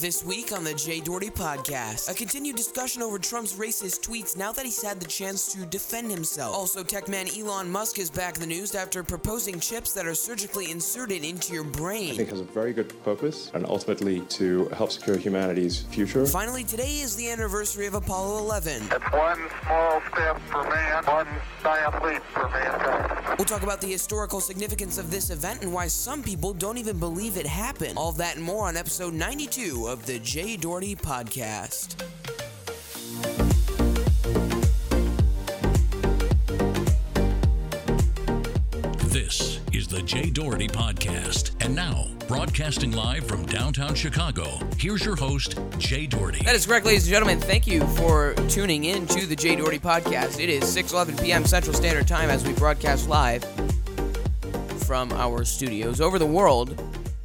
This week on the Jay Doherty podcast, a continued discussion over Trump's racist tweets now that he's had the chance to defend himself. Also, tech man Elon Musk is back in the news after proposing chips that are surgically inserted into your brain. I think has a very good purpose and ultimately to help secure humanity's future. Finally, today is the anniversary of Apollo 11. It's one small step for man, one giant leap for mankind. We'll talk about the historical significance of this event and why some people don't even believe it happened. All that and more on episode 92 of the Jay Doherty Podcast. Jay Doherty Podcast. And now, broadcasting live from downtown Chicago, here's your host, Jay Doherty. That is correct, ladies and gentlemen. Thank you for tuning in to the Jay Doherty Podcast. It is 6:11 p.m. Central Standard Time as we broadcast live from our studios over the world.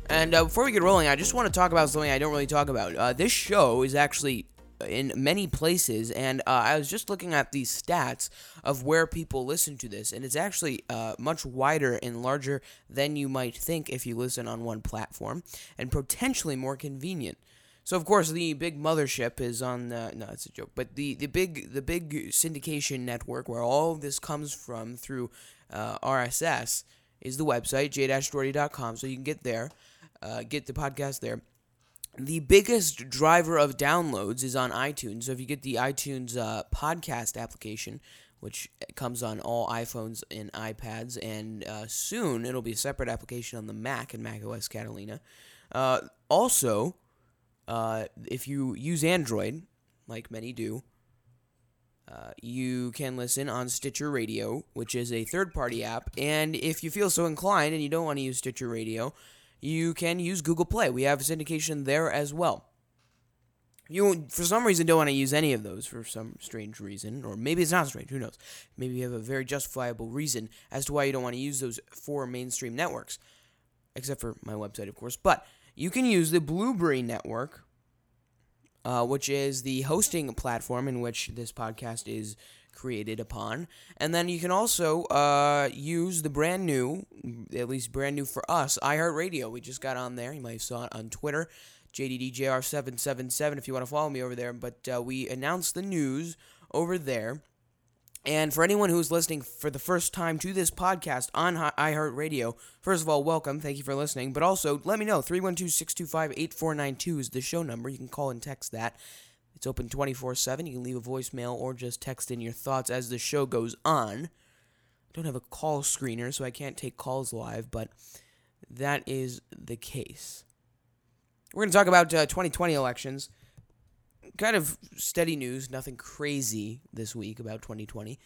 And uh, before we get rolling, I just want to talk about something I don't really talk about. Uh, this show is actually in many places, and uh, I was just looking at these stats of where people listen to this, and it's actually uh, much wider and larger than you might think if you listen on one platform, and potentially more convenient. So of course the big mothership is on the no, it's a joke, but the, the big the big syndication network where all this comes from through uh, RSS is the website j-doherty.com, so you can get there, uh, get the podcast there the biggest driver of downloads is on iTunes. So if you get the iTunes uh, podcast application, which comes on all iPhones and iPads, and uh, soon it'll be a separate application on the Mac and Mac OS Catalina. Uh, also, uh, if you use Android, like many do, uh, you can listen on Stitcher Radio, which is a third party app. And if you feel so inclined and you don't want to use Stitcher Radio, you can use Google Play. We have syndication there as well. You, for some reason, don't want to use any of those for some strange reason, or maybe it's not strange. Who knows? Maybe you have a very justifiable reason as to why you don't want to use those four mainstream networks, except for my website, of course. But you can use the Blubrry network, uh, which is the hosting platform in which this podcast is created upon. And then you can also uh, use the brand new, at least brand new for us, iHeartRadio. We just got on there. You might have saw it on Twitter, JDDJR777 if you want to follow me over there. But uh, we announced the news over there. And for anyone who's listening for the first time to this podcast on iHeartRadio, first of all, welcome. Thank you for listening. But also, let me know. 312 625 8492 is the show number. You can call and text that. It's open 24 7. You can leave a voicemail or just text in your thoughts as the show goes on. I don't have a call screener, so I can't take calls live, but that is the case. We're going to talk about uh, 2020 elections. Kind of steady news, nothing crazy this week about 2020.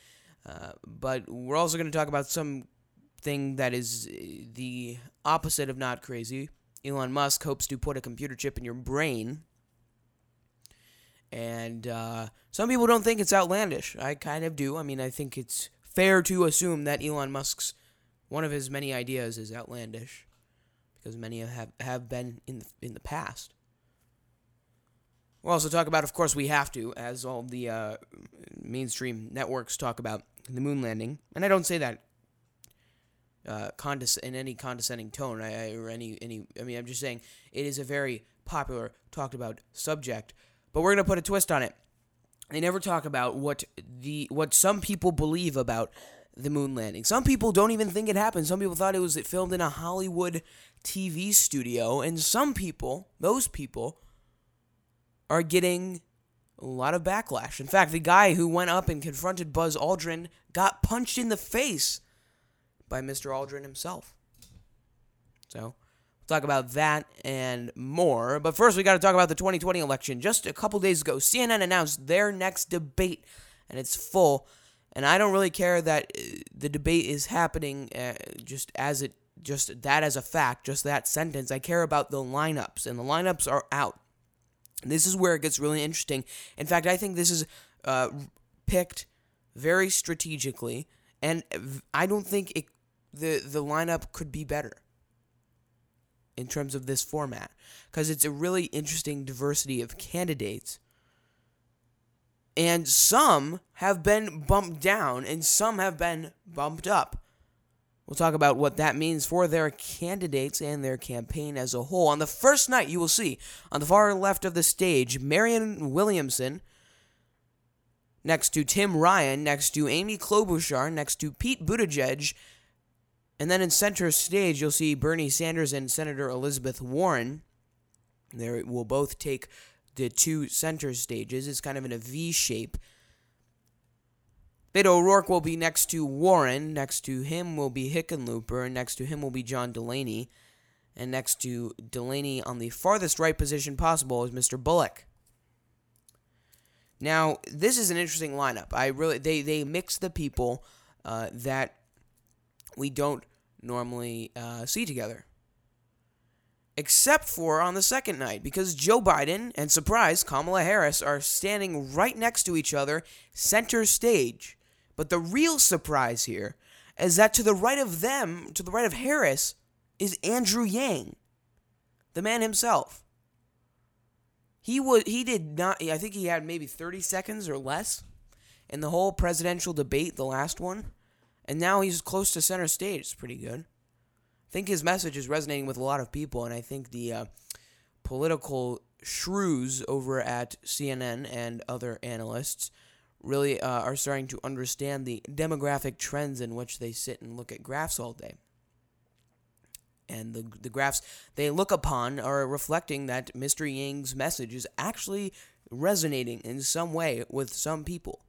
Uh, but we're also going to talk about something that is uh, the opposite of not crazy. Elon Musk hopes to put a computer chip in your brain and uh, some people don't think it's outlandish. I kind of do. I mean, I think it's fair to assume that Elon Musk's one of his many ideas is outlandish, because many have have been in the, in the past. We'll also talk about, of course, we have to, as all the uh, mainstream networks talk about the moon landing, and I don't say that uh, condes- in any condescending tone, I, I, or any any. I mean, I'm just saying it is a very popular, talked about subject but we're gonna put a twist on it. They never talk about what the what some people believe about the moon landing. Some people don't even think it happened. Some people thought it was filmed in a Hollywood TV studio, and some people, those people, are getting a lot of backlash. In fact, the guy who went up and confronted Buzz Aldrin got punched in the face by Mr. Aldrin himself. So, We'll talk about that and more. But first, we got to talk about the 2020 election. Just a couple days ago, CNN announced their next debate, and it's full. And I don't really care that uh, the debate is happening uh, just as it just that as a fact, just that sentence. I care about the lineups, and the lineups are out. This is where it gets really interesting. In fact, I think this is uh, picked very strategically, and I don't think it, the the lineup could be better in terms of this format because it's a really interesting diversity of candidates. And some have been bumped down and some have been bumped up. We'll talk about what that means for their candidates and their campaign as a whole. On the first night, you will see on the far left of the stage Marianne Williamson next to Tim Ryan, next to Amy Klobuchar, next to Pete Buttigieg, and then in center stage, you'll see Bernie Sanders and Senator Elizabeth Warren. They will both take the two center stages. It's kind of in a V shape. Beto O'Rourke will be next to Warren. Next to him will be Hickenlooper. Next to him will be John Delaney. And next to Delaney on the farthest right position possible is Mr. Bullock. Now, this is an interesting lineup. I really they they mix the people uh, that we don't normally uh, see together, except for on the second night because Joe Biden and surprise Kamala Harris are standing right next to each other, center stage. But the real surprise here is that to the right of them, to the right of Harris, is Andrew Yang, the man himself. He was he did not I think he had maybe 30 seconds or less in the whole presidential debate, the last one. And now he's close to center stage. It's pretty good. I think his message is resonating with a lot of people, and I think the uh, political shrews over at CNN and other analysts really uh, are starting to understand the demographic trends in which they sit and look at graphs all day. And the, the graphs they look upon are reflecting that Mr. Yang's message is actually resonating in some way with some people.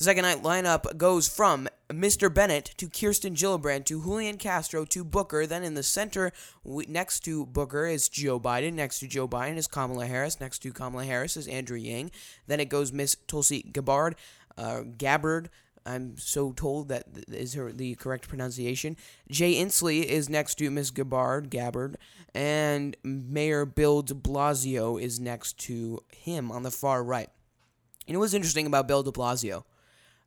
The second night lineup goes from Mr. Bennet to Kirsten Gillibrand to Julian Castro to Booker. Then in the center, next to Booker is Joe Biden. Next to Joe Biden is Kamala Harris. Next to Kamala Harris is Andrew Yang. Then it goes Miss Tulsi Gabbard, uh, Gabbard. I'm so told that is her the correct pronunciation. Jay Inslee is next to Miss Gabbard, Gabbard, and Mayor Bill De Blasio is next to him on the far right. And know what's interesting about Bill De Blasio?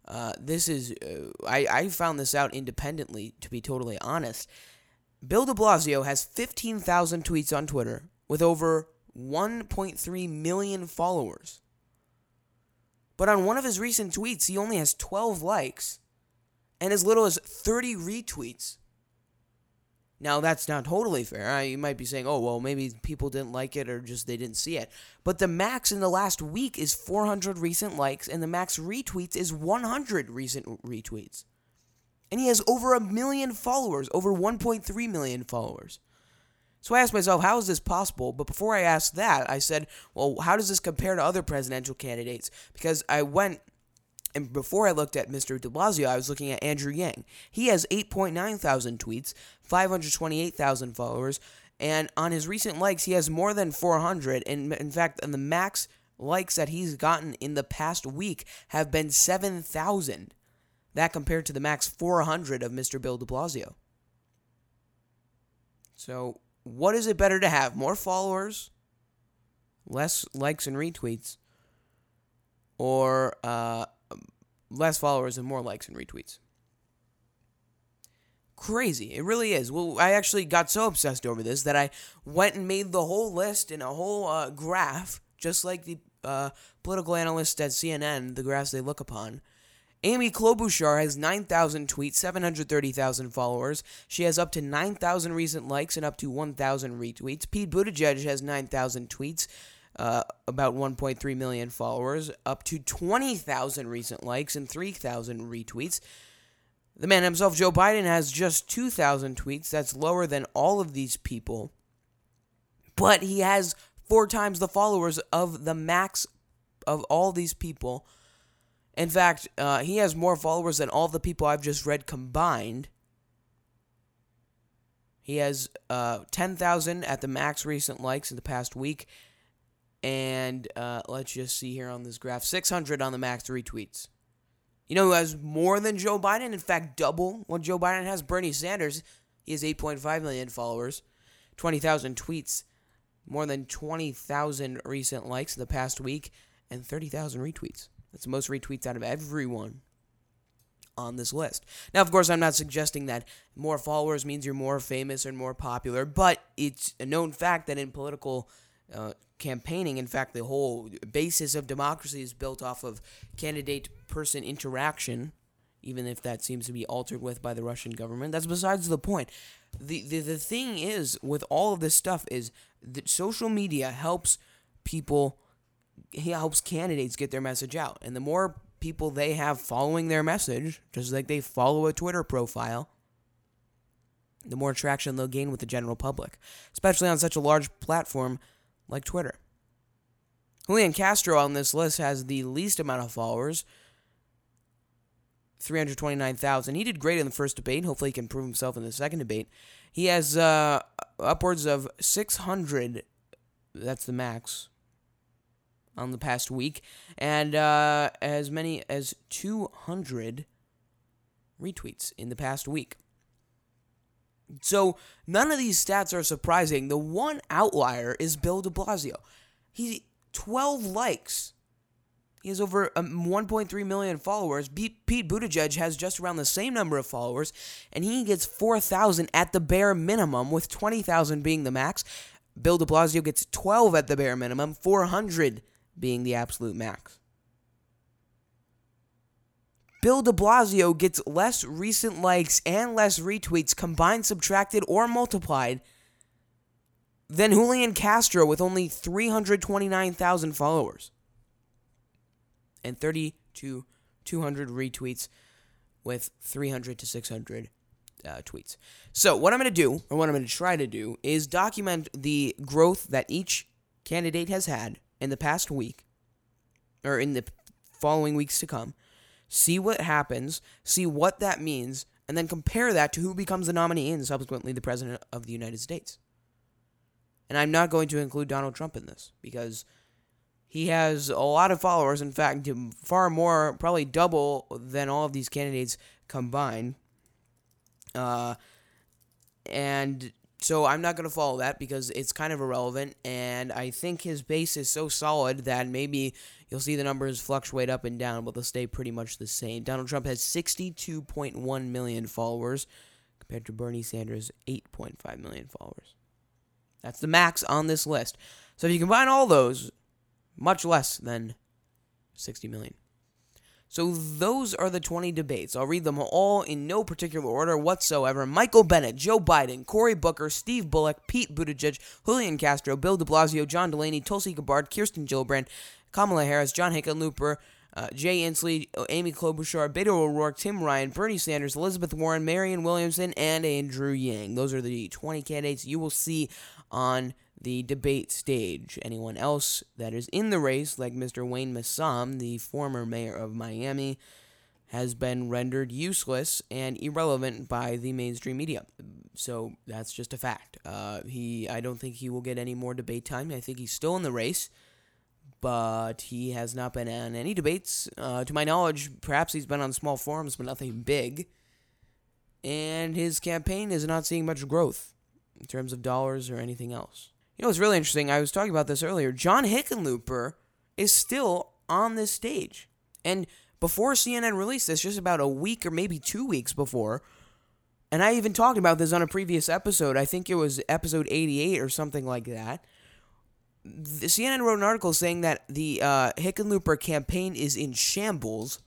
Uh, this is, uh, I, I found this out independently, to be totally honest. Bill de Blasio has 15,000 tweets on Twitter with over 1.3 million followers. But on one of his recent tweets, he only has 12 likes and as little as 30 retweets. Now, that's not totally fair. You might be saying, oh, well, maybe people didn't like it or just they didn't see it. But the max in the last week is 400 recent likes, and the max retweets is 100 recent retweets. And he has over a million followers, over 1.3 million followers. So I asked myself, how is this possible? But before I asked that, I said, well, how does this compare to other presidential candidates? Because I went and before I looked at Mr. de Blasio, I was looking at Andrew Yang. He has 8.9 thousand tweets, 528,000 followers, and on his recent likes, he has more than 400. And in fact, the max likes that he's gotten in the past week have been 7,000. That compared to the max 400 of Mr. Bill de Blasio. So, what is it better to have? More followers, less likes and retweets, or uh, less followers and more likes and retweets. Crazy. It really is. Well, I actually got so obsessed over this that I went and made the whole list in a whole uh, graph, just like the uh, political analysts at CNN, the graphs they look upon. Amy Klobuchar has 9,000 tweets, 730,000 followers. She has up to 9,000 recent likes and up to 1,000 retweets. Pete Buttigieg has 9,000 tweets, uh, about 1.3 million followers, up to 20,000 recent likes and 3,000 retweets. The man himself, Joe Biden, has just 2,000 tweets. That's lower than all of these people. But he has four times the followers of the max of all these people. In fact, uh, he has more followers than all the people I've just read combined. He has uh, 10,000 at the max recent likes in the past week and uh, let's just see here on this graph 600 on the max retweets. You know who has more than Joe Biden? In fact, double what Joe Biden has. Bernie Sanders. He has 8.5 million followers, 20,000 tweets, more than 20,000 recent likes in the past week, and 30,000 retweets. That's the most retweets out of everyone on this list. Now, of course, I'm not suggesting that more followers means you're more famous and more popular, but it's a known fact that in political uh, campaigning. In fact, the whole basis of democracy is built off of candidate person interaction even if that seems to be altered with by the Russian government. That's besides the point. The, the, the thing is, with all of this stuff, is that social media helps people, it helps candidates get their message out. And the more people they have following their message, just like they follow a Twitter profile, the more traction they'll gain with the general public, especially on such a large platform like Twitter. Julian Castro on this list has the least amount of followers, 329,000. He did great in the first debate. Hopefully, he can prove himself in the second debate. He has uh, upwards of 600, that's the max, on the past week, and uh, as many as 200 retweets in the past week. So none of these stats are surprising. The one outlier is Bill de Blasio. He 12 likes. He has over um, 1.3 million followers. Pete Buttigieg has just around the same number of followers, and he gets 4,000 at the bare minimum, with 20,000 being the max. Bill de Blasio gets 12 at the bare minimum, 400 being the absolute max. Bill de Blasio gets less recent likes and less retweets combined, subtracted, or multiplied than Julian Castro with only 329,000 followers and 30 to 200 retweets with 300 to 600 uh, tweets. So, what I'm going to do, or what I'm going to try to do, is document the growth that each candidate has had in the past week, or in the following weeks to come, see what happens, see what that means, and then compare that to who becomes the nominee and subsequently the President of the United States. And I'm not going to include Donald Trump in this because he has a lot of followers. In fact, far more, probably double than all of these candidates combined. Uh, and so I'm not going to follow that because it's kind of irrelevant. And I think his base is so solid that maybe you'll see the numbers fluctuate up and down, but they'll stay pretty much the same. Donald Trump has 62.1 million followers compared to Bernie Sanders' 8.5 million followers. That's the max on this list. So if you combine all those, much less than 60 million. So those are the 20 debates. I'll read them all in no particular order whatsoever. Michael Bennet, Joe Biden, Cory Booker, Steve Bullock, Pete Buttigieg, Julian Castro, Bill de Blasio, John Delaney, Tulsi Gabbard, Kirsten Gillibrand, Kamala Harris, John Hickenlooper, uh, Jay Inslee, Amy Klobuchar, Beto O'Rourke, Tim Ryan, Bernie Sanders, Elizabeth Warren, Marianne Williamson, and Andrew Yang. Those are the 20 candidates you will see on the debate stage. Anyone else that is in the race, like Mr. Wayne Messam, the former mayor of Miami, has been rendered useless and irrelevant by the mainstream media. So that's just a fact. Uh, he, I don't think he will get any more debate time. I think he's still in the race, but he has not been on any debates. Uh, to my knowledge, perhaps he's been on small forums, but nothing big. And his campaign is not seeing much growth in terms of dollars or anything else. You know what's really interesting? I was talking about this earlier. John Hickenlooper is still on this stage. And before CNN released this, just about a week or maybe two weeks before, and I even talked about this on a previous episode. I think it was episode 88 or something like that. The CNN wrote an article saying that the uh, Hickenlooper campaign is in shambles,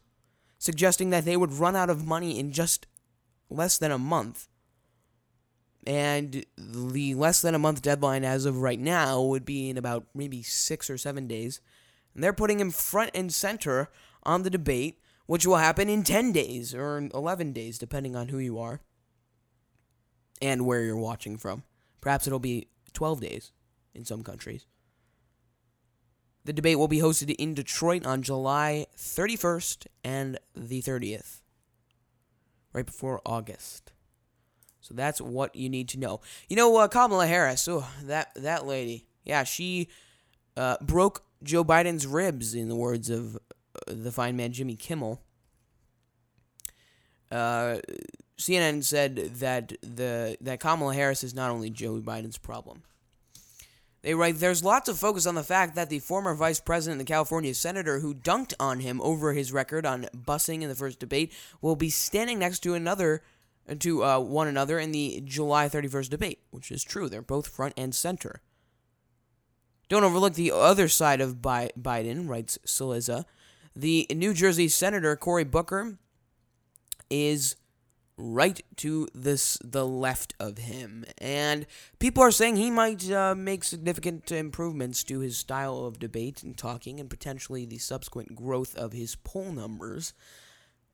suggesting that they would run out of money in just less than a month. And the less than a month deadline as of right now would be in about maybe six or seven days. And they're putting him front and center on the debate, which will happen in 10 days or 11 days, depending on who you are and where you're watching from. Perhaps it'll be 12 days in some countries. The debate will be hosted in Detroit on July 31st and the 30th, right before August. So that's what you need to know. You know, uh, Kamala Harris, oh, that that lady, yeah, she uh, broke Joe Biden's ribs, in the words of uh, the fine man Jimmy Kimmel. Uh, CNN said that the that Kamala Harris is not only Joe Biden's problem. They write, there's lots of focus on the fact that the former vice president and the California senator who dunked on him over his record on busing in the first debate will be standing next to another to uh, one another in the July 31st debate, which is true. They're both front and center. Don't overlook the other side of Bi- Biden, writes Cillizza. The New Jersey Senator Cory Booker is right to this the left of him, and people are saying he might uh, make significant improvements to his style of debate and talking, and potentially the subsequent growth of his poll numbers.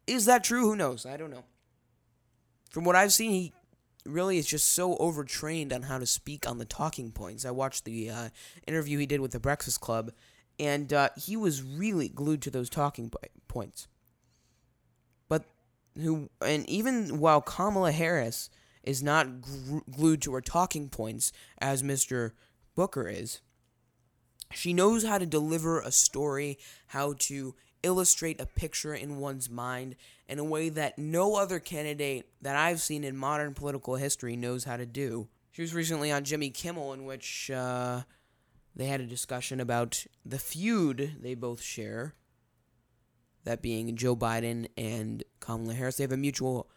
Is that true? Who knows? I don't know. From what I've seen, he really is just so overtrained on how to speak on the talking points. I watched the uh, interview he did with the Breakfast Club, and uh, he was really glued to those talking points. Who, and even while Kamala Harris is not gr- glued to her talking points as Mr. Booker is, she knows how to deliver a story, how to illustrate a picture in one's mind in a way that no other candidate that I've seen in modern political history knows how to do. She was recently on Jimmy Kimmel, in which uh, they had a discussion about the feud they both share. That being Joe Biden and Kamala Harris. They have a mutual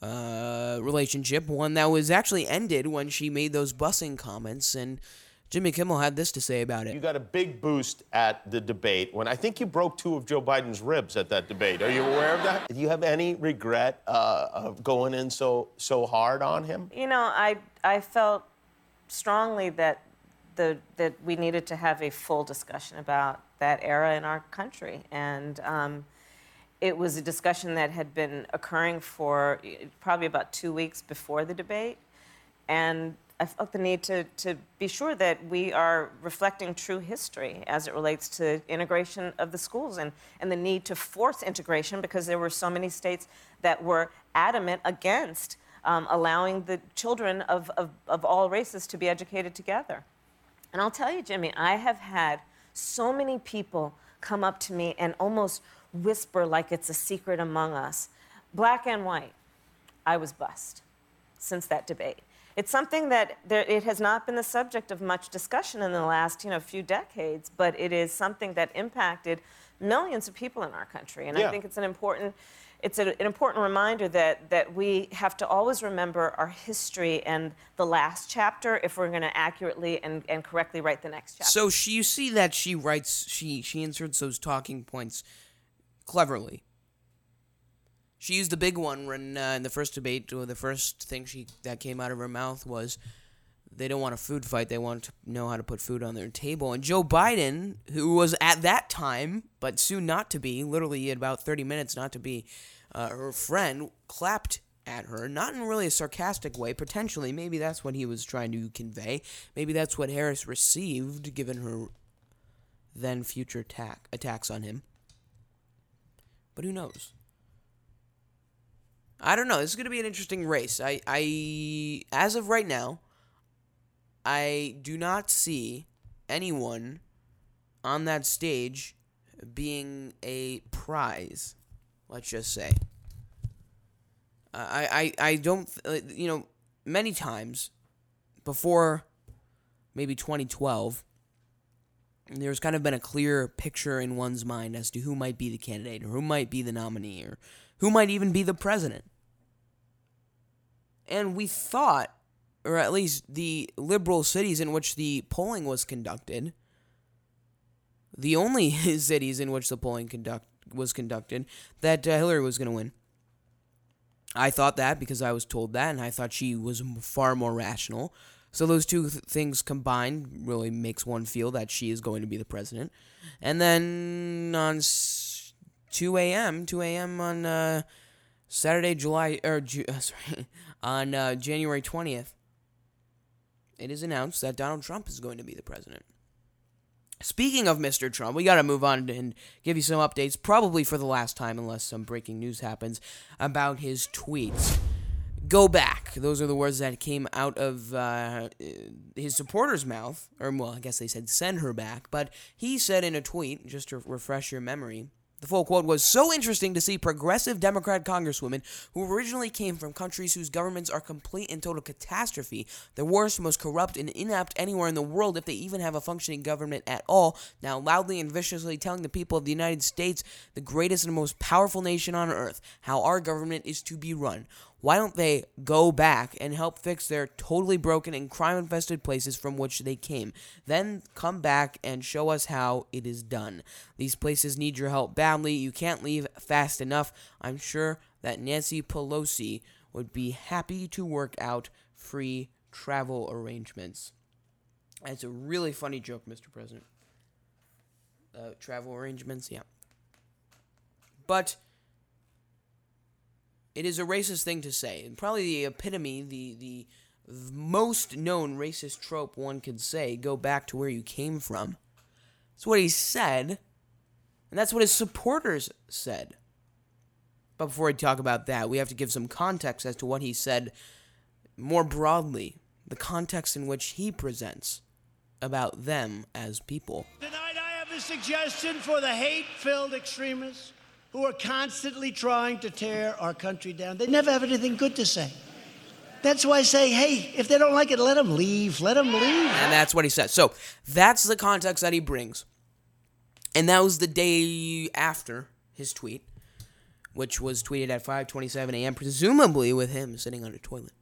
uh, relationship, one that was actually ended when she made those busing comments and Jimmy Kimmel had this to say about it. You got a big boost at the debate when I think you broke two of Joe Biden's ribs at that debate. Are you aware of that? Do you have any regret uh, of going in so so hard on him? You know, I I felt strongly that the that we needed to have a full discussion about that era in our country, and um, it was a discussion that had been occurring for eh, probably about two weeks before the debate, and I felt the need to, to be sure that we are reflecting true history as it relates to integration of the schools and, and the need to force integration because there were so many states that were adamant against um, allowing the children of, of, of all races to be educated together. And I'll tell you, Jimmy, I have had so many people come up to me and almost whisper like it's a secret among us. Black and white, I was bust since that debate. It's something that there, it has not been the subject of much discussion in the last you know, few decades, but it is something that impacted millions of people in our country. And Yeah. I think it's an important, it's a, an important reminder that, that we have to always remember our history and the last chapter if we're going to accurately and, and correctly write the next chapter. So she, you see that she writes, she she inserts those talking points cleverly. She used the big one when uh, in the first debate. The first thing she that came out of her mouth was, "They don't want a food fight. They want to know how to put food on their table." And Joe Biden, who was at that time, but soon not to be, literally about thirty minutes not to be, uh, her friend clapped at her, not in really a sarcastic way. Potentially, maybe that's what he was trying to convey. Maybe that's what Harris received, given her then future attack attacks on him. But who knows? I don't know. This is going to be an interesting race. I, I, as of right now, I do not see anyone on that stage being a prize. Let's just say. I, I, I don't, uh, you know, many times before maybe 2012, there's kind of been a clear picture in one's mind as to who might be the candidate or who might be the nominee or who might even be the president. And we thought, or at least the liberal cities in which the polling was conducted, the only cities in which the polling conduct was conducted, that uh, Hillary was going to win. I thought that because I was told that, and I thought she was far more rational. So those two th- things combined really makes one feel that she is going to be the president. And then on s- 2 a.m., 2 a.m. on uh, Saturday, July or Ju- uh, sorry, on uh, January 20th, it is announced that Donald Trump is going to be the president. Speaking of Mr. Trump, we got to move on and give you some updates, probably for the last time, unless some breaking news happens, about his tweets. Go back. Those are the words that came out of uh, his supporter's mouth. Or, well, I guess they said send her back. But he said in a tweet, just to refresh your memory, the full quote was so interesting to see progressive Democrat congresswomen who originally came from countries whose governments are complete and total catastrophe, the worst, most corrupt, and inept anywhere in the world if they even have a functioning government at all, now loudly and viciously telling the people of the United States, the greatest and most powerful nation on earth, how our government is to be run. Why don't they go back and help fix their totally broken and crime infested places from which they came? Then come back and show us how it is done. These places need your help badly. You can't leave fast enough. I'm sure that Nancy Pelosi would be happy to work out free travel arrangements. It's a really funny joke, Mr. President. Uh, travel arrangements, yeah. But it is a racist thing to say, and probably the epitome, the the most known racist trope one could say: "Go back to where you came from." That's what he said, and that's what his supporters said. But before we talk about that, we have to give some context as to what he said more broadly, the context in which he presents about them as people. Tonight, I have a suggestion for the hate filled extremists who are constantly trying to tear our country down. They never have anything good to say. That's why I say, hey, if they don't like it, let them leave. Let them leave. And that's what he says. So that's the context that he brings. And that was the day after his tweet, which was tweeted at 5:27 a.m., presumably with him sitting on a toilet.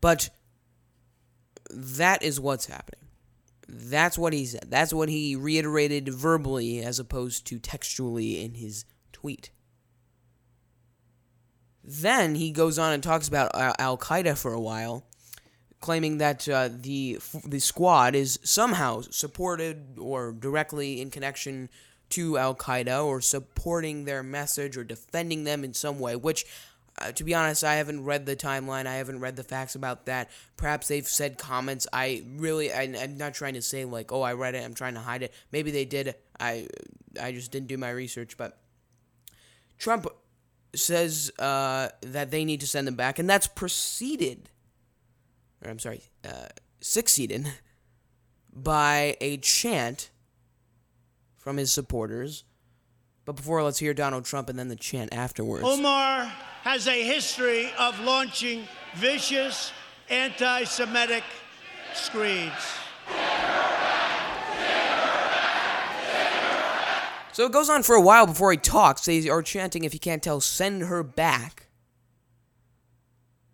But that is what's happening. That's what he said. That's what he reiterated verbally as opposed to textually in his tweet. Then he goes on and talks about Al Qaeda for a while, claiming that uh, the the squad is somehow supported or directly in connection to Al Qaeda or supporting their message or defending them in some way, which uh, to be honest, I haven't read the timeline. I haven't read the facts about that. Perhaps they've said comments. I really, I, am not trying to say like, oh, I read it. I'm trying to hide it. Maybe they did. I, I just didn't do my research. But Trump says uh, that they need to send them back, and that's preceded. Or I'm sorry, uh, succeeded by a chant from his supporters. But before, let's hear Donald Trump and then the chant afterwards. Omar has a history of launching vicious anti Semitic screeds. So it goes on for a while before he talks. They are chanting, if you can't tell, send her back.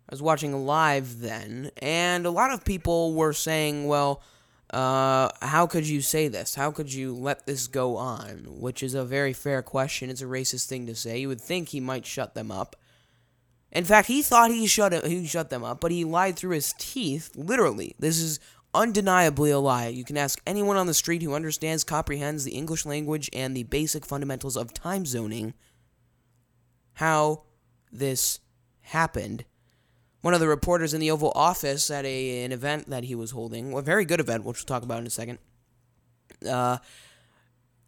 I was watching live then, and a lot of people were saying, well, uh, how could you say this? How could you let this go on? Which is a very fair question. It's a racist thing to say. You would think he might shut them up. In fact, he thought he shut it, he shut them up, but he lied through his teeth. Literally, this is undeniably a lie. You can ask anyone on the street who understands, comprehends the English language and the basic fundamentals of time zoning how this happened. One of the reporters in the Oval Office at a, an event that he was holding, a very good event, which we'll talk about in a second, uh,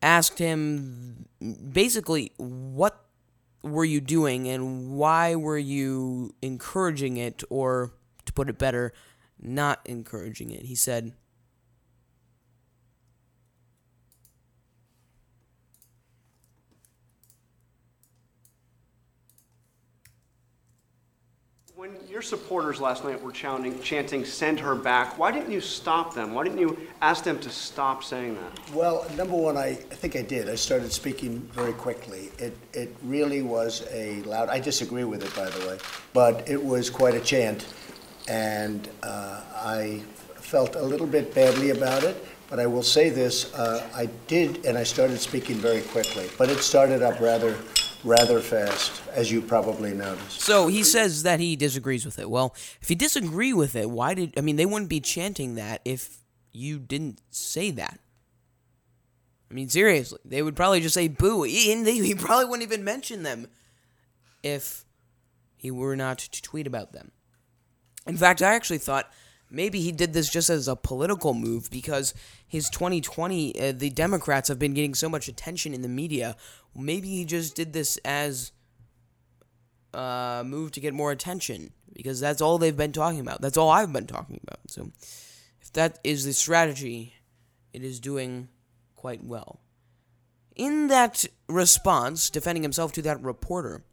asked him basically what were you doing and why were you encouraging it, or to put it better, not encouraging it? He said, When your supporters last night were chanting, chanting, send her back, why didn't you stop them? Why didn't you ask them to stop saying that? Well, number one, I, I think I did. I started speaking very quickly. It, it really was a loud, I disagree with it, by the way, but it was quite a chant. And uh, I felt a little bit badly about it, but I will say this uh, I did, and I started speaking very quickly, but it started up rather rather fast, as you probably noticed. So he says that he disagrees with it. Well, if you disagree with it, why did I mean they wouldn't be chanting that if you didn't say that? I mean, seriously, they would probably just say boo, and they, he probably wouldn't even mention them if he were not to tweet about them. In fact, I actually thought maybe he did this just as a political move because his 2020, uh, the Democrats have been getting so much attention in the media. Maybe he just did this as a move to get more attention because that's all they've been talking about. That's all I've been talking about. So if that is the strategy, it is doing quite well. In that response, defending himself to that reporter,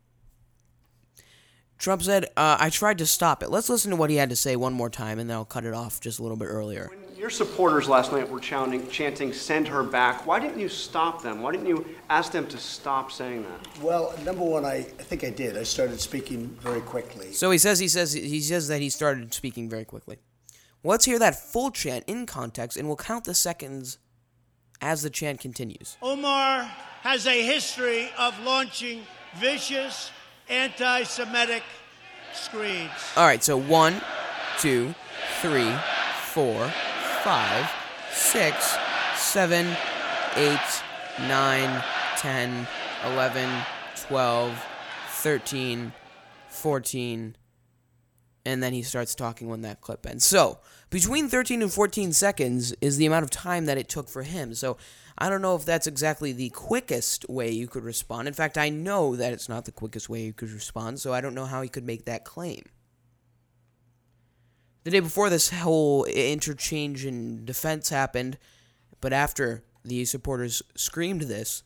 Trump said, uh, I tried to stop it. Let's listen to what he had to say one more time, and then I'll cut it off just a little bit earlier. When your supporters last night were chanting, chanting, send her back, why didn't you stop them? Why didn't you ask them to stop saying that? Well, number one, I, I think I did. I started speaking very quickly. So he says he says he says that he started speaking very quickly. Well, let's hear that full chant in context, and we'll count the seconds as the chant continues. Omar has a history of launching vicious anti Semitic screeds. All right, so one, two, three, four, five, six, seven, eight, nine, ten, eleven, twelve, thirteen, fourteen, and then he starts talking when that clip ends. So, between 13 and 14 seconds is the amount of time that it took for him. So, I don't know if that's exactly the quickest way you could respond. In fact, I know that it's not the quickest way you could respond, so I don't know how he could make that claim. The day before this whole interchange in defense happened, but after the supporters screamed this,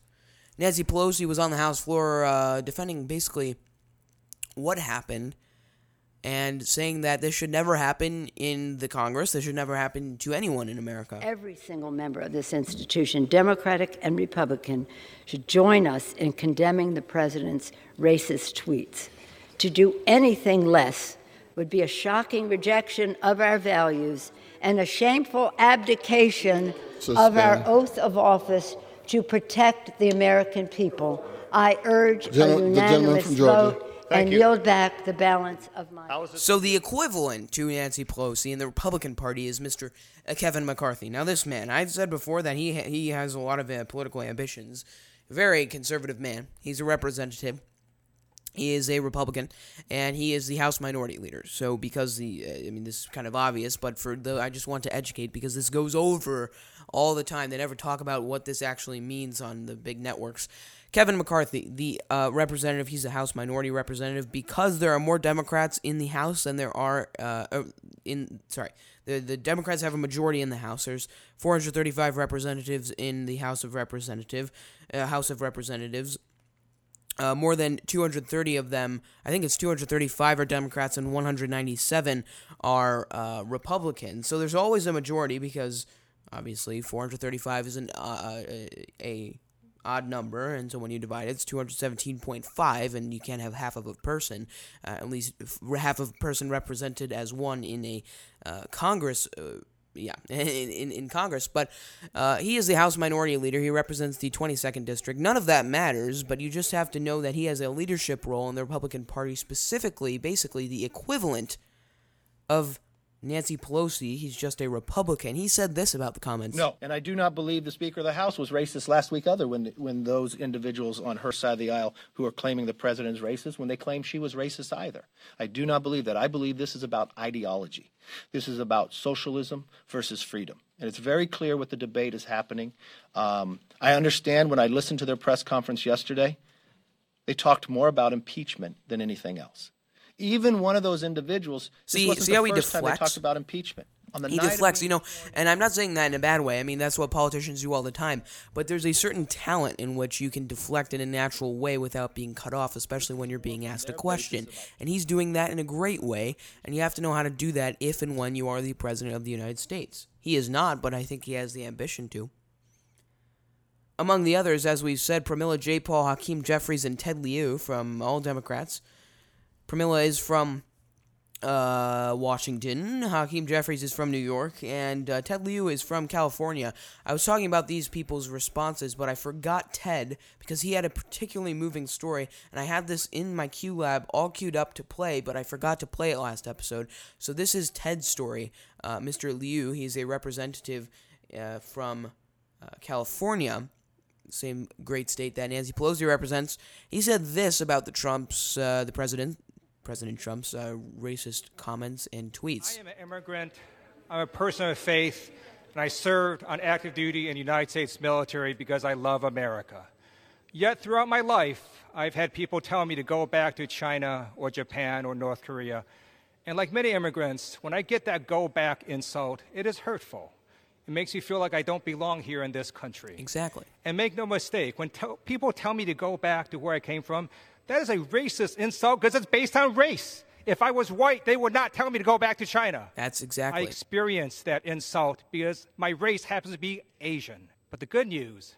Nancy Pelosi was on the House floor uh, defending basically what happened and saying that this should never happen in the Congress. This should never happen to anyone in America. Every single member of this institution, Democratic and Republican, should join us in condemning the president's racist tweets. To do anything less would be a shocking rejection of our values and a shameful abdication of our oath of office to protect the American people. I urge a Gen- the gentleman unanimous vote Thank and you. yield back the balance of my. So the equivalent to Nancy Pelosi in the Republican Party is Mr. Kevin McCarthy. Now this man, I've said before that he he has a lot of uh, political ambitions. Very conservative man. He's a representative. He is a Republican, and he is the House Minority Leader. So, because the, uh, I mean, this is kind of obvious, but for the, I just want to educate because this goes over all the time. They never talk about what this actually means on the big networks. Kevin McCarthy, the uh, representative, he's a House Minority Representative because there are more Democrats in the House than there are uh, uh, in. Sorry, the the Democrats have a majority in the House. There's 435 representatives in the House of Representative, uh, House of Representatives. Uh, more than 230 of them, I think it's 235 are Democrats and 197 are uh, Republicans. So there's always a majority because obviously 435 is an uh, a, a odd number, and so when you divide it, it's 217.5, and you can't have half of a person, uh, at least half of a person represented as one in a uh, Congress. Uh, yeah, in, in, in Congress. But uh, he is the House Minority Leader. He represents the 22nd District. None of that matters, but you just have to know that he has a leadership role in the Republican Party, specifically, basically, the equivalent of Nancy Pelosi. He's just a Republican. He said this about the comments. No, and I do not believe the Speaker of the House was racist last week either when when those individuals on her side of the aisle who are claiming the president is racist when they claim she was racist either. I do not believe that. I believe this is about ideology. This is about socialism versus freedom. And it's very clear what the debate is happening. Um, I understand when I listened to their press conference yesterday, they talked more about impeachment than anything else. Even one of those individuals, See- see the how he first time they deflects? talked about impeachment. On the he deflects, you know, and I'm not saying that in a bad way. I mean, that's what politicians do all the time. But there's a certain talent in which you can deflect in a natural way without being cut off, especially when you're being asked a question. And he's doing that in a great way, and you have to know how to do that if and when you are the president of the United States. He is not, but I think he has the ambition to. Among the others, as we've said, Pramila Jayapal, Hakeem Jeffries, and Ted Lieu from All Democrats. Pramila is from uh, Washington. Hakeem Jeffries is from New York, and uh, Ted Lieu is from California. I was talking about these people's responses, but I forgot Ted because he had a particularly moving story, and I had this in my QLab all queued up to play, but I forgot to play it last episode. So this is Ted's story. Uh, Mr. Lieu, he's a representative uh, from uh, California same great state that Nancy Pelosi represents. He said this about the Trumps, uh, the president, President Trump's uh, racist comments and tweets. I am an immigrant. I'm a person of faith, and I served on active duty in the United States military because I love America. Yet throughout my life, I've had people tell me to go back to China or Japan or North Korea. And like many immigrants, when I get that go back insult, it is hurtful. It makes me feel like I don't belong here in this country. Exactly. And make no mistake, when tel- people tell me to go back to where I came from, that is a racist insult because it's based on race. If I was white, they would not tell me to go back to China. That's exactly. I experienced that insult because my race happens to be Asian. But the good news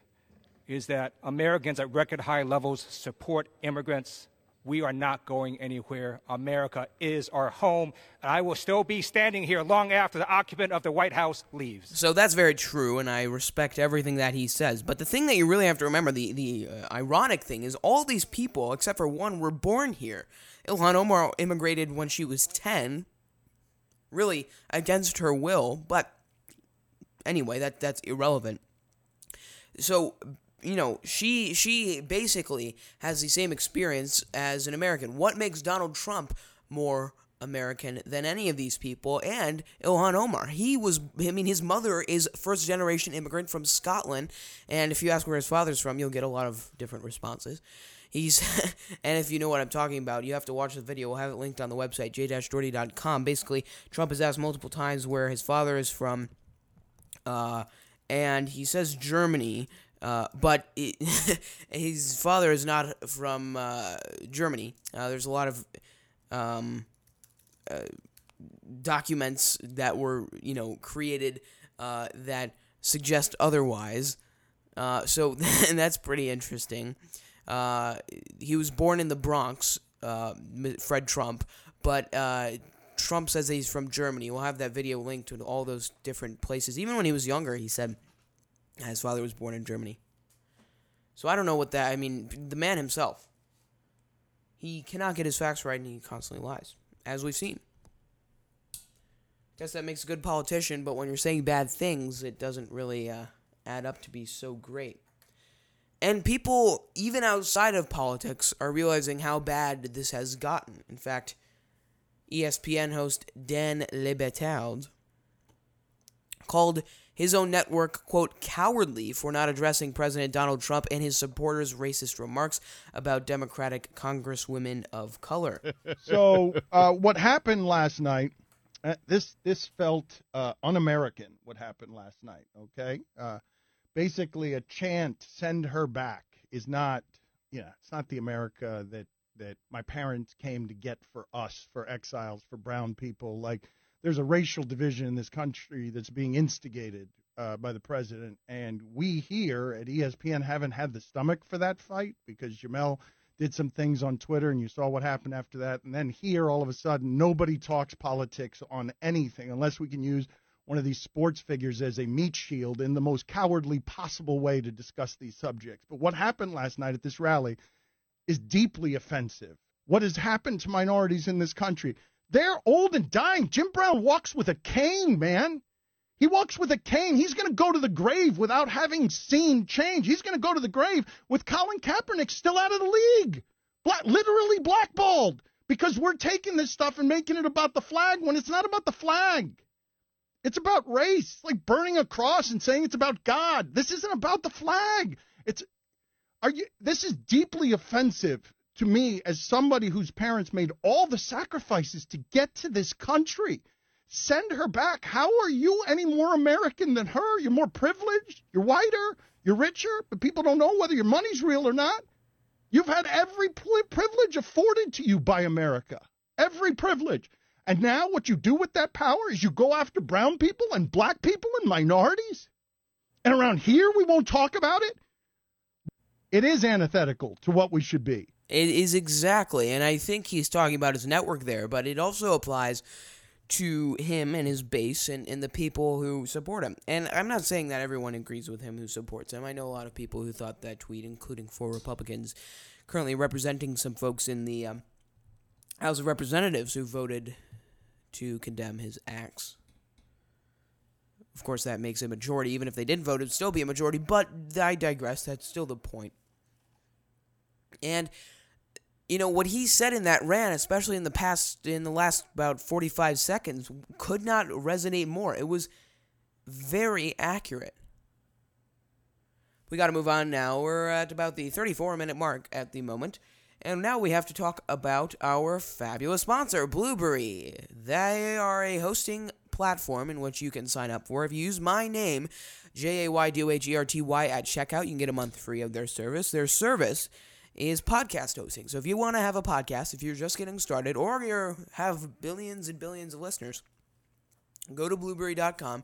is that Americans at record high levels support immigrants, we are not going anywhere. America is our home, and I will still be standing here long after the occupant of the White House leaves. So that's very true, and I respect everything that he says. But the thing that you really have to remember, the the uh, ironic thing, is all these people, except for one, were born here. Ilhan Omar immigrated when she was ten, really against her will. But anyway, that that's irrelevant. So you know, she she basically has the same experience as an American. What makes Donald Trump more American than any of these people and Ilhan Omar. He was I mean his mother is first generation immigrant from Scotland and if you ask where his father's from, you'll get a lot of different responses. He's and if you know what I'm talking about, you have to watch the video. We'll have it linked on the website j-doherty.com. Basically, Trump has asked multiple times where his father is from uh and he says Germany uh, but it, his father is not from uh, Germany. Uh, there's a lot of um, uh, documents that were, you know, created uh, that suggest otherwise. So and that's pretty interesting. he was born in the Bronx, Fred Trump, but Trump says he's from Germany. We'll have that video linked to all those different places. Even when he was younger, he said his father was born in Germany. So I don't know what that. I mean, the man himself. He cannot get his facts right, and he constantly lies, as we've seen. Guess that makes a good politician, but when you're saying bad things, it doesn't really uh, add up to be so great. And people, even outside of politics, are realizing how bad this has gotten. In fact, ESPN host Dan Le Batard called his own network, quote, cowardly for not addressing President Donald Trump and his supporters' racist remarks about Democratic congresswomen of color. so, uh, what happened last night? Uh, this this felt uh, un-American. What happened last night? Okay, uh, basically a chant "Send her back" is not, you know, it's not the America that that my parents came to get for us, for exiles, for brown people. Like there's a racial division in this country that's being instigated uh, by the president, and we here at ESPN haven't had the stomach for that fight because Jemele did some things on Twitter, and you saw what happened after that. And then here, all of a sudden, nobody talks politics on anything unless we can use one of these sports figures as a meat shield in the most cowardly possible way to discuss these subjects. But what happened last night at this rally is deeply offensive. What has happened to minorities in this country? They're old and dying. Jim Brown walks with a cane, man. He walks with a cane. He's going to go to the grave without having seen change. He's going to go to the grave with Colin Kaepernick still out of the league, Black, literally blackballed because we're taking this stuff and making it about the flag when it's not about the flag. It's about race, like burning a cross and saying it's about God. This isn't about the flag. It's are you this is deeply offensive to me as somebody whose parents made all the sacrifices to get to this country. Send her back. How are you any more American than her? You're more privileged, you're whiter, you're richer, but people don't know whether your money's real or not. You've had every privilege afforded to you by America. Every privilege. And now what you do with that power is you go after brown people and black people and minorities? And around here we won't talk about it? It is antithetical to what we should be. It is exactly, and I think he's talking about his network there, but it also applies to him and his base and, and the people who support him. And I'm not saying that everyone agrees with him who supports him. I know a lot of people who thought that tweet, including four Republicans currently representing some folks in the um, House of Representatives who voted to condemn his acts. Of course, that makes a majority. Even if they didn't vote, it'd still be a majority, but I digress. That's still the point. And you know what he said in that rant, especially in the past, in the last about 45 seconds, could not resonate more. It was very accurate. We got to move on now. We're at about the 34 minute mark at the moment. And now we have to talk about our fabulous sponsor, Blubrry. They are a hosting platform in which you can sign up for. If you use my name, J A Y D O H E R T Y, at checkout, you can get a month free of their service. Their service is podcast hosting. So if you want to have a podcast, if you're just getting started, or you have billions and billions of listeners, go to blubrry.com.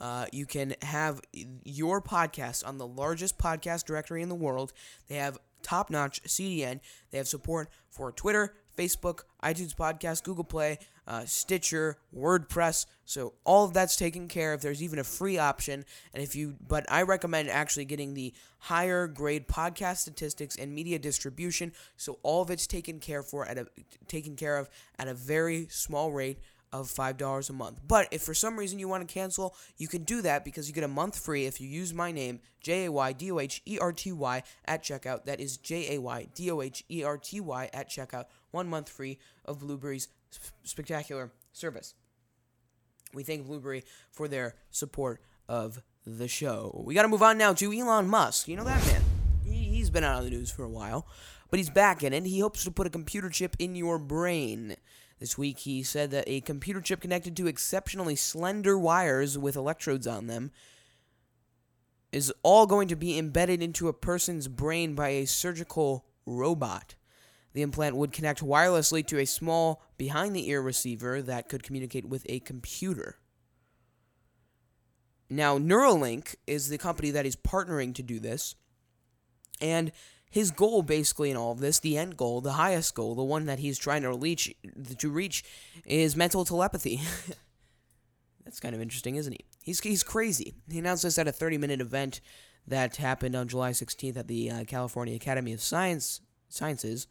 Uh, you can have your podcast on the largest podcast directory in the world. They have top notch CDN. They have support for Twitter, Facebook, iTunes Podcast, Google Play, uh, Stitcher, WordPress. So all of that's taken care of. There's even a free option, and if you, but I recommend actually getting the higher grade podcast statistics and media distribution. So all of it's taken care for at a taken care of at a very small rate of $5 a month. But if for some reason you want to cancel, you can do that because you get a month free if you use my name, J A Y D O H E R T Y, at checkout. That is J A Y D O H E R T Y at checkout. One month free of Blubrry's spectacular service. We thank Blubrry for their support of the show. We got to move on now to Elon Musk. You know that man? He, he's been out of the news for a while, but he's back in it. He hopes to put a computer chip in your brain. This week, he said that a computer chip connected to exceptionally slender wires with electrodes on them is all going to be embedded into a person's brain by a surgical robot. The implant would connect wirelessly to a small behind the ear receiver that could communicate with a computer. Now, Neuralink is the company that is partnering to do this. And his goal basically in all of this, the end goal, the highest goal, the one that he's trying to reach to reach is mental telepathy. That's kind of interesting, isn't he? He's he's crazy. He announced this at a 30-minute event that happened on July 16th at the uh, California Academy of Science Sciences.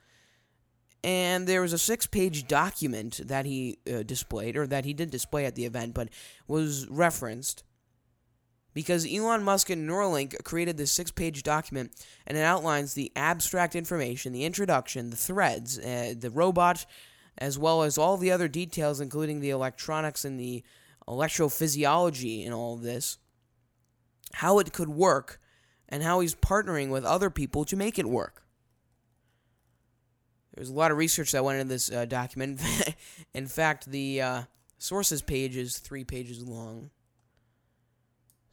And there was a six-page document that he uh, displayed, or that he did display at the event, but was referenced because Elon Musk and Neuralink created this six page document and it outlines the abstract information, the introduction, the threads, uh, the robot, as well as all the other details, including the electronics and the electrophysiology and all of this, how it could work, and how he's partnering with other people to make it work. There's a lot of research that went into this uh, document. in fact, the uh, sources page is three pages long.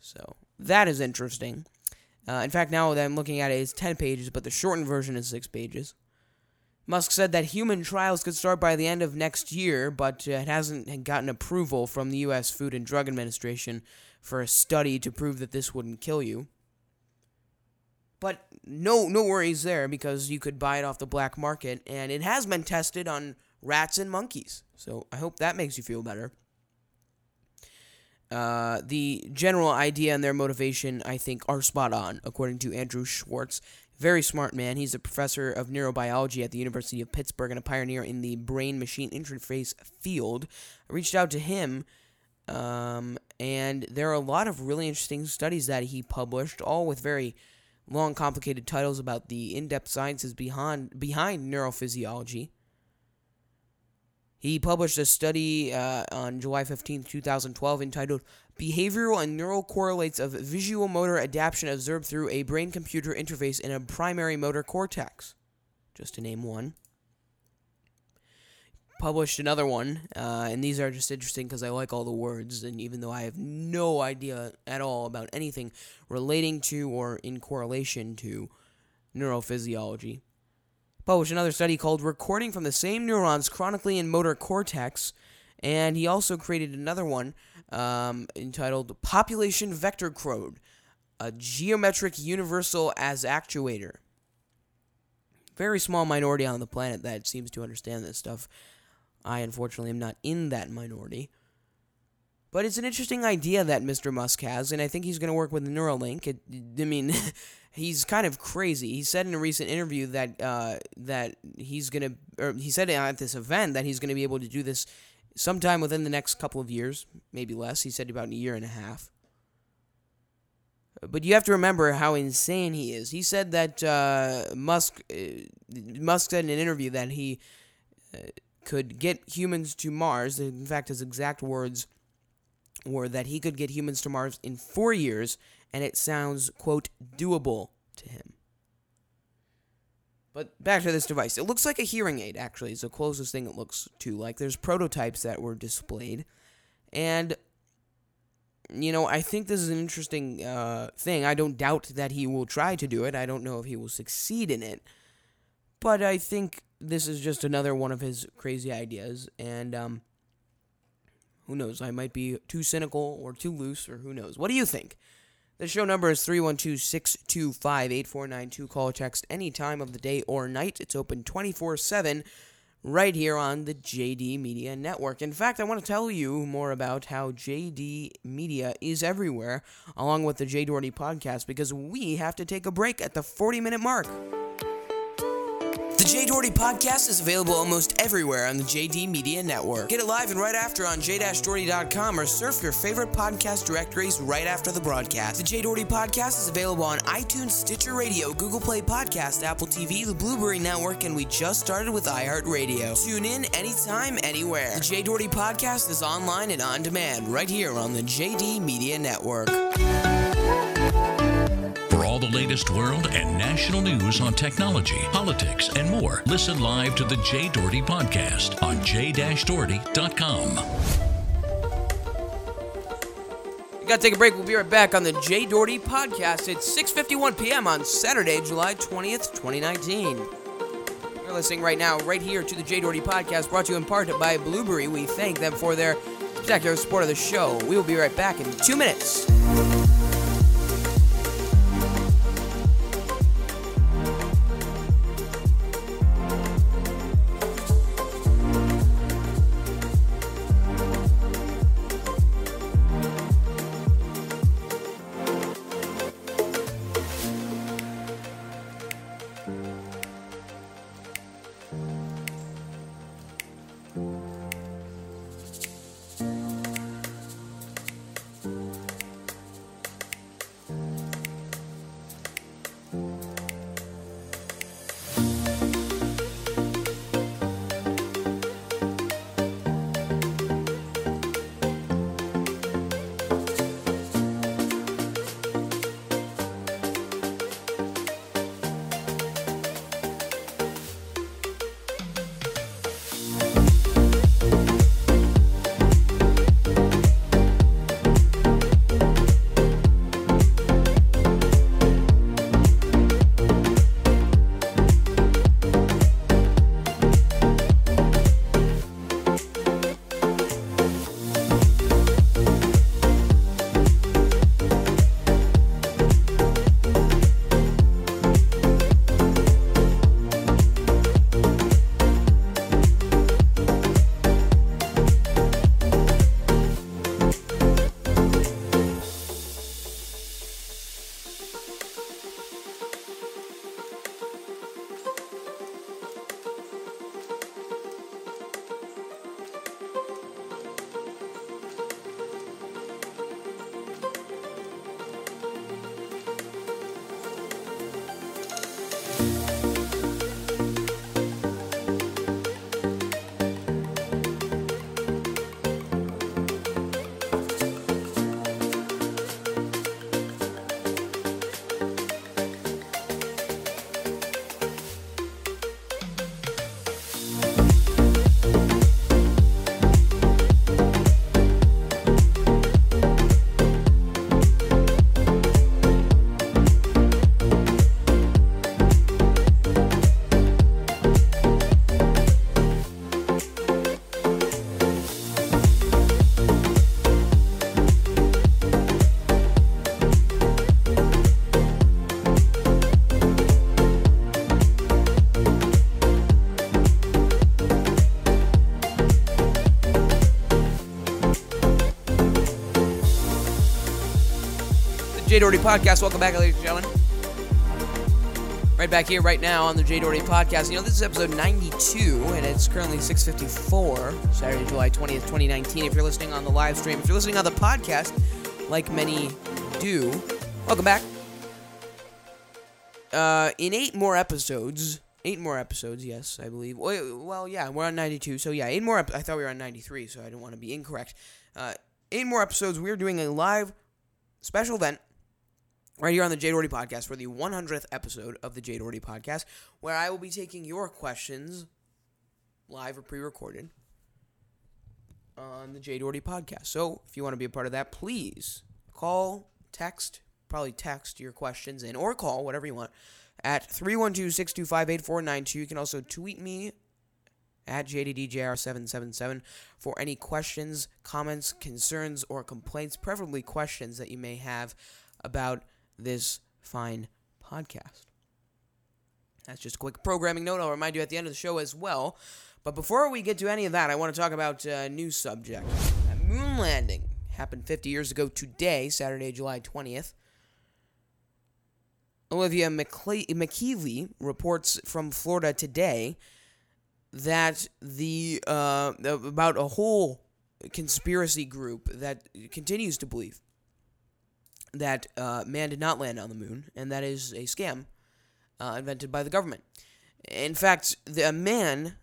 So that is interesting. Uh, in fact, now that I'm looking at it, it's 10 pages, but the shortened version is 6 pages. Musk said that human trials could start by the end of next year, but uh, it hasn't gotten approval from the U.S. Food and Drug Administration for a study to prove that this wouldn't kill you. But no, no worries there because you could buy it off the black market, and it has been tested on rats and monkeys. So I hope that makes you feel better. Uh, the general idea and their motivation, I think, are spot on, according to Andrew Schwartz. Very smart man. He's a professor of neurobiology at the University of Pittsburgh and a pioneer in the brain machine interface field. I reached out to him, um, and there are a lot of really interesting studies that he published, all with very long, complicated titles about the in depth sciences behind, behind neurophysiology. He published a study uh, on July 15, 2012, entitled Behavioral and Neural Correlates of Visual Motor Adaptation Observed Through a Brain Computer Interface in a Primary Motor Cortex. Just to name one. Published another one, uh, and these are just interesting because I like all the words, and even though I have no idea at all about anything relating to or in correlation to neurophysiology published another study called Recording from the Same Neurons Chronically in Motor Cortex. And he also created another one um, entitled Population Vector Code A Geometric Universal as Actuator. Very small minority on the planet that seems to understand this stuff. I, unfortunately, am not in that minority. But it's an interesting idea that Mr. Musk has, and I think he's going to work with Neuralink. It, I mean, he's kind of crazy. He said in a recent interview that uh, that he's gonna, or he said at this event that he's gonna be able to do this sometime within the next couple of years, maybe less. He said about a year and a half. But you have to remember how insane he is. He said that uh, Musk uh, Musk said in an interview that he uh, could get humans to Mars. In fact, his exact words were that he could get humans to Mars in four years and it sounds, quote, doable to him. But back to this device. It looks like a hearing aid, actually. It's the closest thing it looks to. Like, there's prototypes that were displayed. And, you know, I think this is an interesting uh, thing. I don't doubt that he will try to do it. I don't know if he will succeed in it. But I think this is just another one of his crazy ideas. And, um, who knows? I might be too cynical or too loose, or who knows. What do you think? The show number is 312 625 8492. Call or text any time of the day or night. It's open 24 7 right here on the JD Media Network. In fact, I want to tell you more about how JD Media is everywhere, along with the J Doherty podcast, because we have to take a break at the 40 minute mark. Jay Doherty podcast is available almost everywhere on the JD Media Network. Get it live and right after on j-doherty.com or surf your favorite podcast directories right after the broadcast. The J Doherty podcast is available on iTunes, Stitcher Radio, Google Play Podcast, Apple TV, the Blubrry Network, and we just started with iHeartRadio. Tune in anytime, anywhere. The Jay Doherty podcast is online and on demand right here on the JD Media Network. All the latest world and national news on technology, politics, and more, listen live to the Jay Doherty podcast on j-doherty.com. We gotta take a break. We'll be right back on the Jay Doherty podcast. It's 6:51 p.m. on Saturday, July 20th, 2019. You're listening right now, right here to the Jay Doherty podcast, brought to you in part by Blubrry. We thank them for their spectacular support of the show. We will be right back in two minutes. Jay Doherty podcast. Welcome back, ladies and gentlemen. Right back here, right now on the Jay Doherty podcast. You know, this is episode 92, and it's currently 6:54, Saturday, July 20th, 2019. If you're listening on the live stream, if you're listening on the podcast, like many do, welcome back. Uh, in eight more episodes, eight more episodes, yes, I believe. Well, yeah, we're on 92, so yeah, eight more. Ep- I thought we were on 93, so I didn't want to be incorrect. Uh, eight more episodes. We're doing a live special event right here on the Jay Doherty podcast for the 100th episode of the Jay Doherty podcast, where I will be taking your questions live or pre-recorded on the Jay Doherty podcast. So if you want to be a part of that, please call, text, probably text your questions in, or call, whatever you want, at 312-625-8492. You can also tweet me at JDDJR777 for any questions, comments, concerns, or complaints, preferably questions that you may have about this fine podcast. That's just a quick programming note. I'll remind you at the end of the show as well. But before we get to any of that, I want to talk about a new subject. A moon landing happened 50 years ago today, Saturday, July 20th. Olivia McCle- reports from Florida today that the uh, about a whole conspiracy group that continues to believe that uh, man did not land on the moon, and that is a scam uh, invented by the government. In fact, the man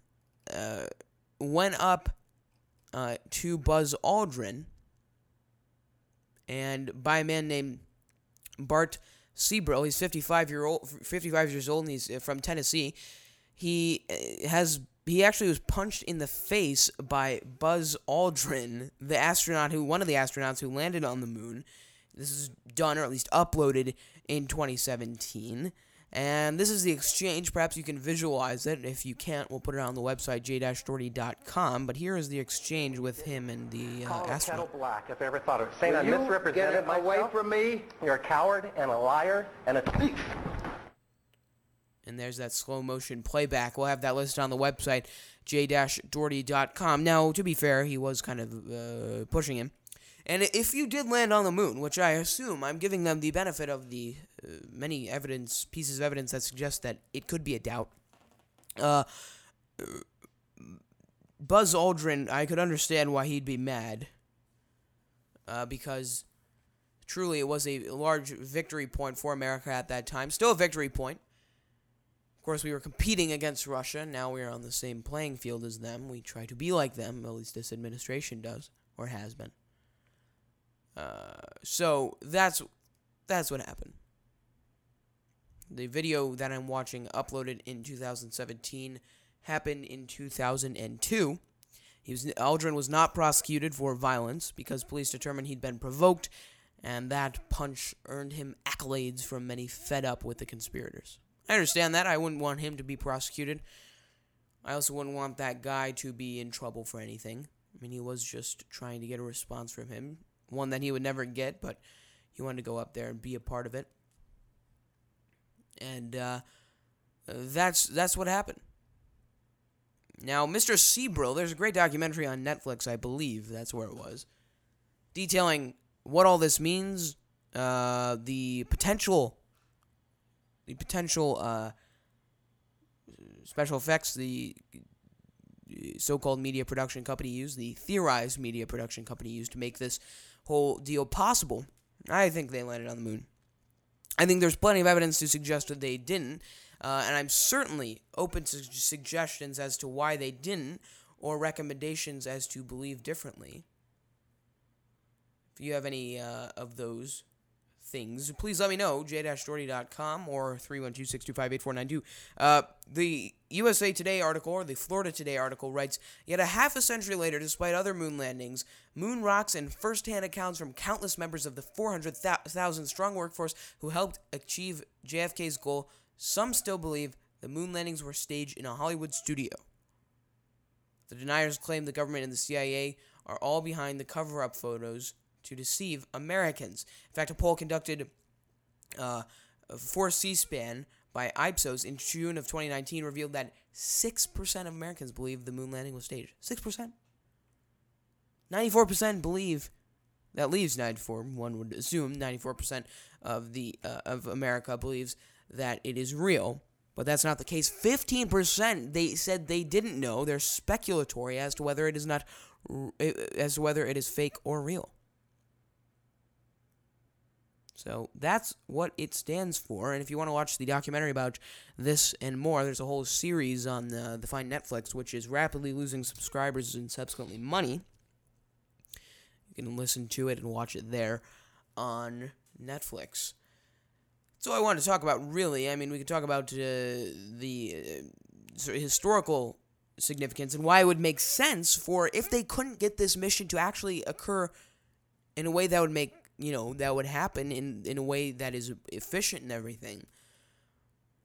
uh, went up uh, to Buzz Aldrin, and by a man named Bart Sibrel. He's 55 year old, 55 years old, and he's uh, from Tennessee. He uh, has he actually was punched in the face by Buzz Aldrin, the astronaut who one of the astronauts who landed on the moon. This is done or at least uploaded in 2017. And this is the exchange. Perhaps you can visualize it. If you can't, we'll put it on the website, j-doherty.com. But here is the exchange with him and the uh, Call astronaut. kettle black if I ever thought of it. Saying Will I you misrepresented get myself. away from me? You're a coward and a liar and a thief. And there's that slow motion playback. We'll have that listed on the website, j-doherty.com. Now, to be fair, he was kind of uh, pushing him. And if you did land on the moon, which I assume, I'm giving them the benefit of the uh, many evidence pieces of evidence that suggest that it could be a doubt. Uh, Buzz Aldrin, I could understand why he'd be mad. Uh, because truly it was a large victory point for America at that time. Still a victory point. Of course, we were competing against Russia. Now we're on the same playing field as them. We try to be like them, at least this administration does, or has been. Uh, so that's that's what happened. The video that I'm watching, uploaded in 2017, happened in 2002. He was Aldrin was not prosecuted for violence because police determined he'd been provoked, and that punch earned him accolades from many fed up with the conspirators. I understand that. I wouldn't want him to be prosecuted. I also wouldn't want that guy to be in trouble for anything. I mean, he was just trying to get a response from him, one that he would never get, but he wanted to go up there and be a part of it. And uh, that's that's what happened. Now, Mr. Sibrel, there's a great documentary on Netflix, I believe that's where it was, detailing what all this means, uh, the potential, the potential uh, special effects the so-called media production company used, the theorized media production company used to make this whole deal possible. I think they landed on the moon. I think there's plenty of evidence to suggest that they didn't, uh, and I'm certainly open to suggestions as to why they didn't, or recommendations as to believe differently. If you have any uh, of those things, please let me know, j-doherty.com or 312-625-8492. Uh, the USA Today article, or the Florida Today article, writes, Yet a half a century later, despite other moon landings, moon rocks, and first-hand accounts from countless members of the 400,000-strong workforce who helped achieve JFK's goal, some still believe the moon landings were staged in a Hollywood studio. The deniers claim the government and the CIA are all behind the cover-up photos to deceive Americans. In fact, a poll conducted uh, for C-SPAN by Ipsos in June of 2019 revealed that 6% of Americans believe the moon landing was staged. 6%. 94% believe that leaves 94 one would assume 94% of the uh, of America believes that it is real but that's not the case 15% they said they didn't know they're speculatory as to whether it is not as to whether it is fake or real so that's what it stands for. And if you want to watch the documentary about this and more, there's a whole series on the, the fine Netflix, which is rapidly losing subscribers and subsequently money. You can listen to it and watch it there on Netflix. So I want to talk about really. I mean, we could talk about uh, the uh, historical significance and why it would make sense for if they couldn't get this mission to actually occur in a way that would make you know that would happen in in a way that is efficient and everything.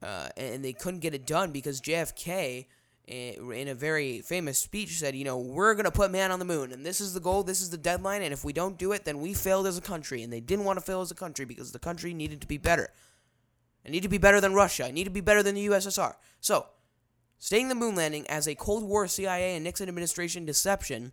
Uh, and they couldn't get it done because JFK eh, in a very famous speech said, you know, we're going to put man on the moon and this is the goal, this is the deadline and if we don't do it, then we failed as a country and they didn't want to fail as a country because the country needed to be better. It needed to be better than Russia. It needed to be better than the USSR. So, stating the moon landing as a Cold War CIA and Nixon administration deception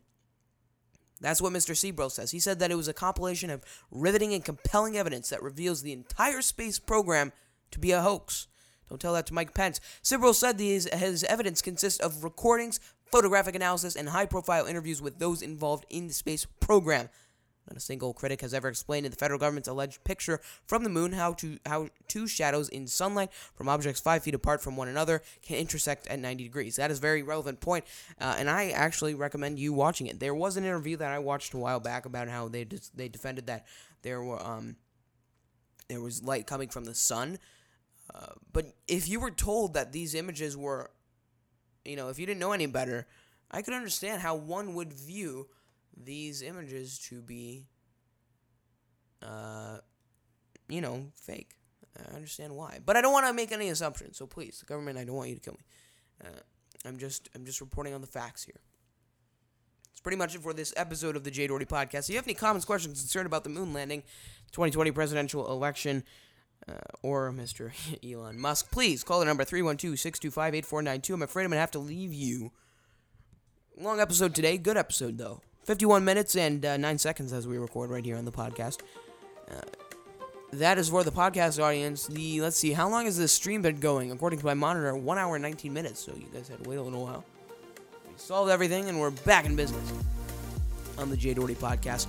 that's what Mr. Seabrook says. He said that it was a compilation of riveting and compelling evidence that reveals the entire space program to be a hoax. Don't tell that to Mike Pence. Seabrook said these, his evidence consists of recordings, photographic analysis, and high profile interviews with those involved in the space program. Not a single critic has ever explained in the federal government's alleged picture from the moon how to how two shadows in sunlight from objects five feet apart from one another can intersect at 90 degrees. That is a very relevant point, uh, and I actually recommend you watching it. There was an interview that I watched a while back about how they they defended that there were um there was light coming from the sun, uh, but if you were told that these images were, you know, if you didn't know any better, I could understand how one would view these images to be, uh, you know, fake. I understand why, but I don't want to make any assumptions. So please, government, I don't want you to kill me. Uh, I'm just, I'm just reporting on the facts here. It's pretty much it for this episode of the Jay Doherty podcast. If you have any comments, questions, concern about the moon landing, 2020 presidential election, uh, or Mr. Elon Musk, please call the number 312 625 8492. I'm afraid I'm going to have to leave you. Long episode today. Good episode, though. 51 minutes and uh, 9 seconds as we record right here on the podcast. Uh, that is for the podcast audience. The let's see, how long has this stream been going? According to my monitor, one hour and 19 minutes. So you guys had to wait a little while. We solved everything, and we're back in business on the Jay Doherty podcast.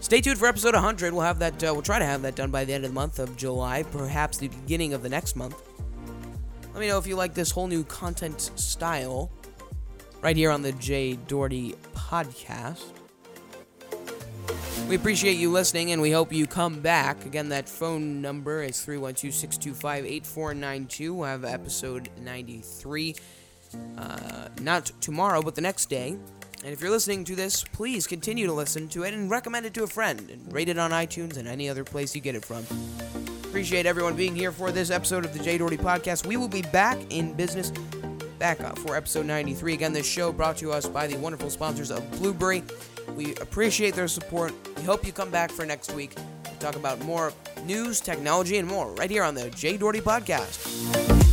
Stay tuned for episode 100. We'll have that. Uh, we'll try to have that done by the end of the month of July, perhaps the beginning of the next month. Let me know if you like this whole new content style right here on the Jay Doherty podcast. We appreciate you listening and we hope you come back. Again, that phone number is 312 625 8492. We'll have episode 93. Uh, not tomorrow, but the next day. And if you're listening to this, please continue to listen to it and recommend it to a friend and rate it on iTunes and any other place you get it from. Appreciate everyone being here for this episode of the Jay Doherty Podcast. We will be back in business back up for episode 93. Again, this show brought to us by the wonderful sponsors of Blubrry. We appreciate their support. We hope you come back for next week to talk about more news, technology, and more right here on the Jay Doherty Podcast.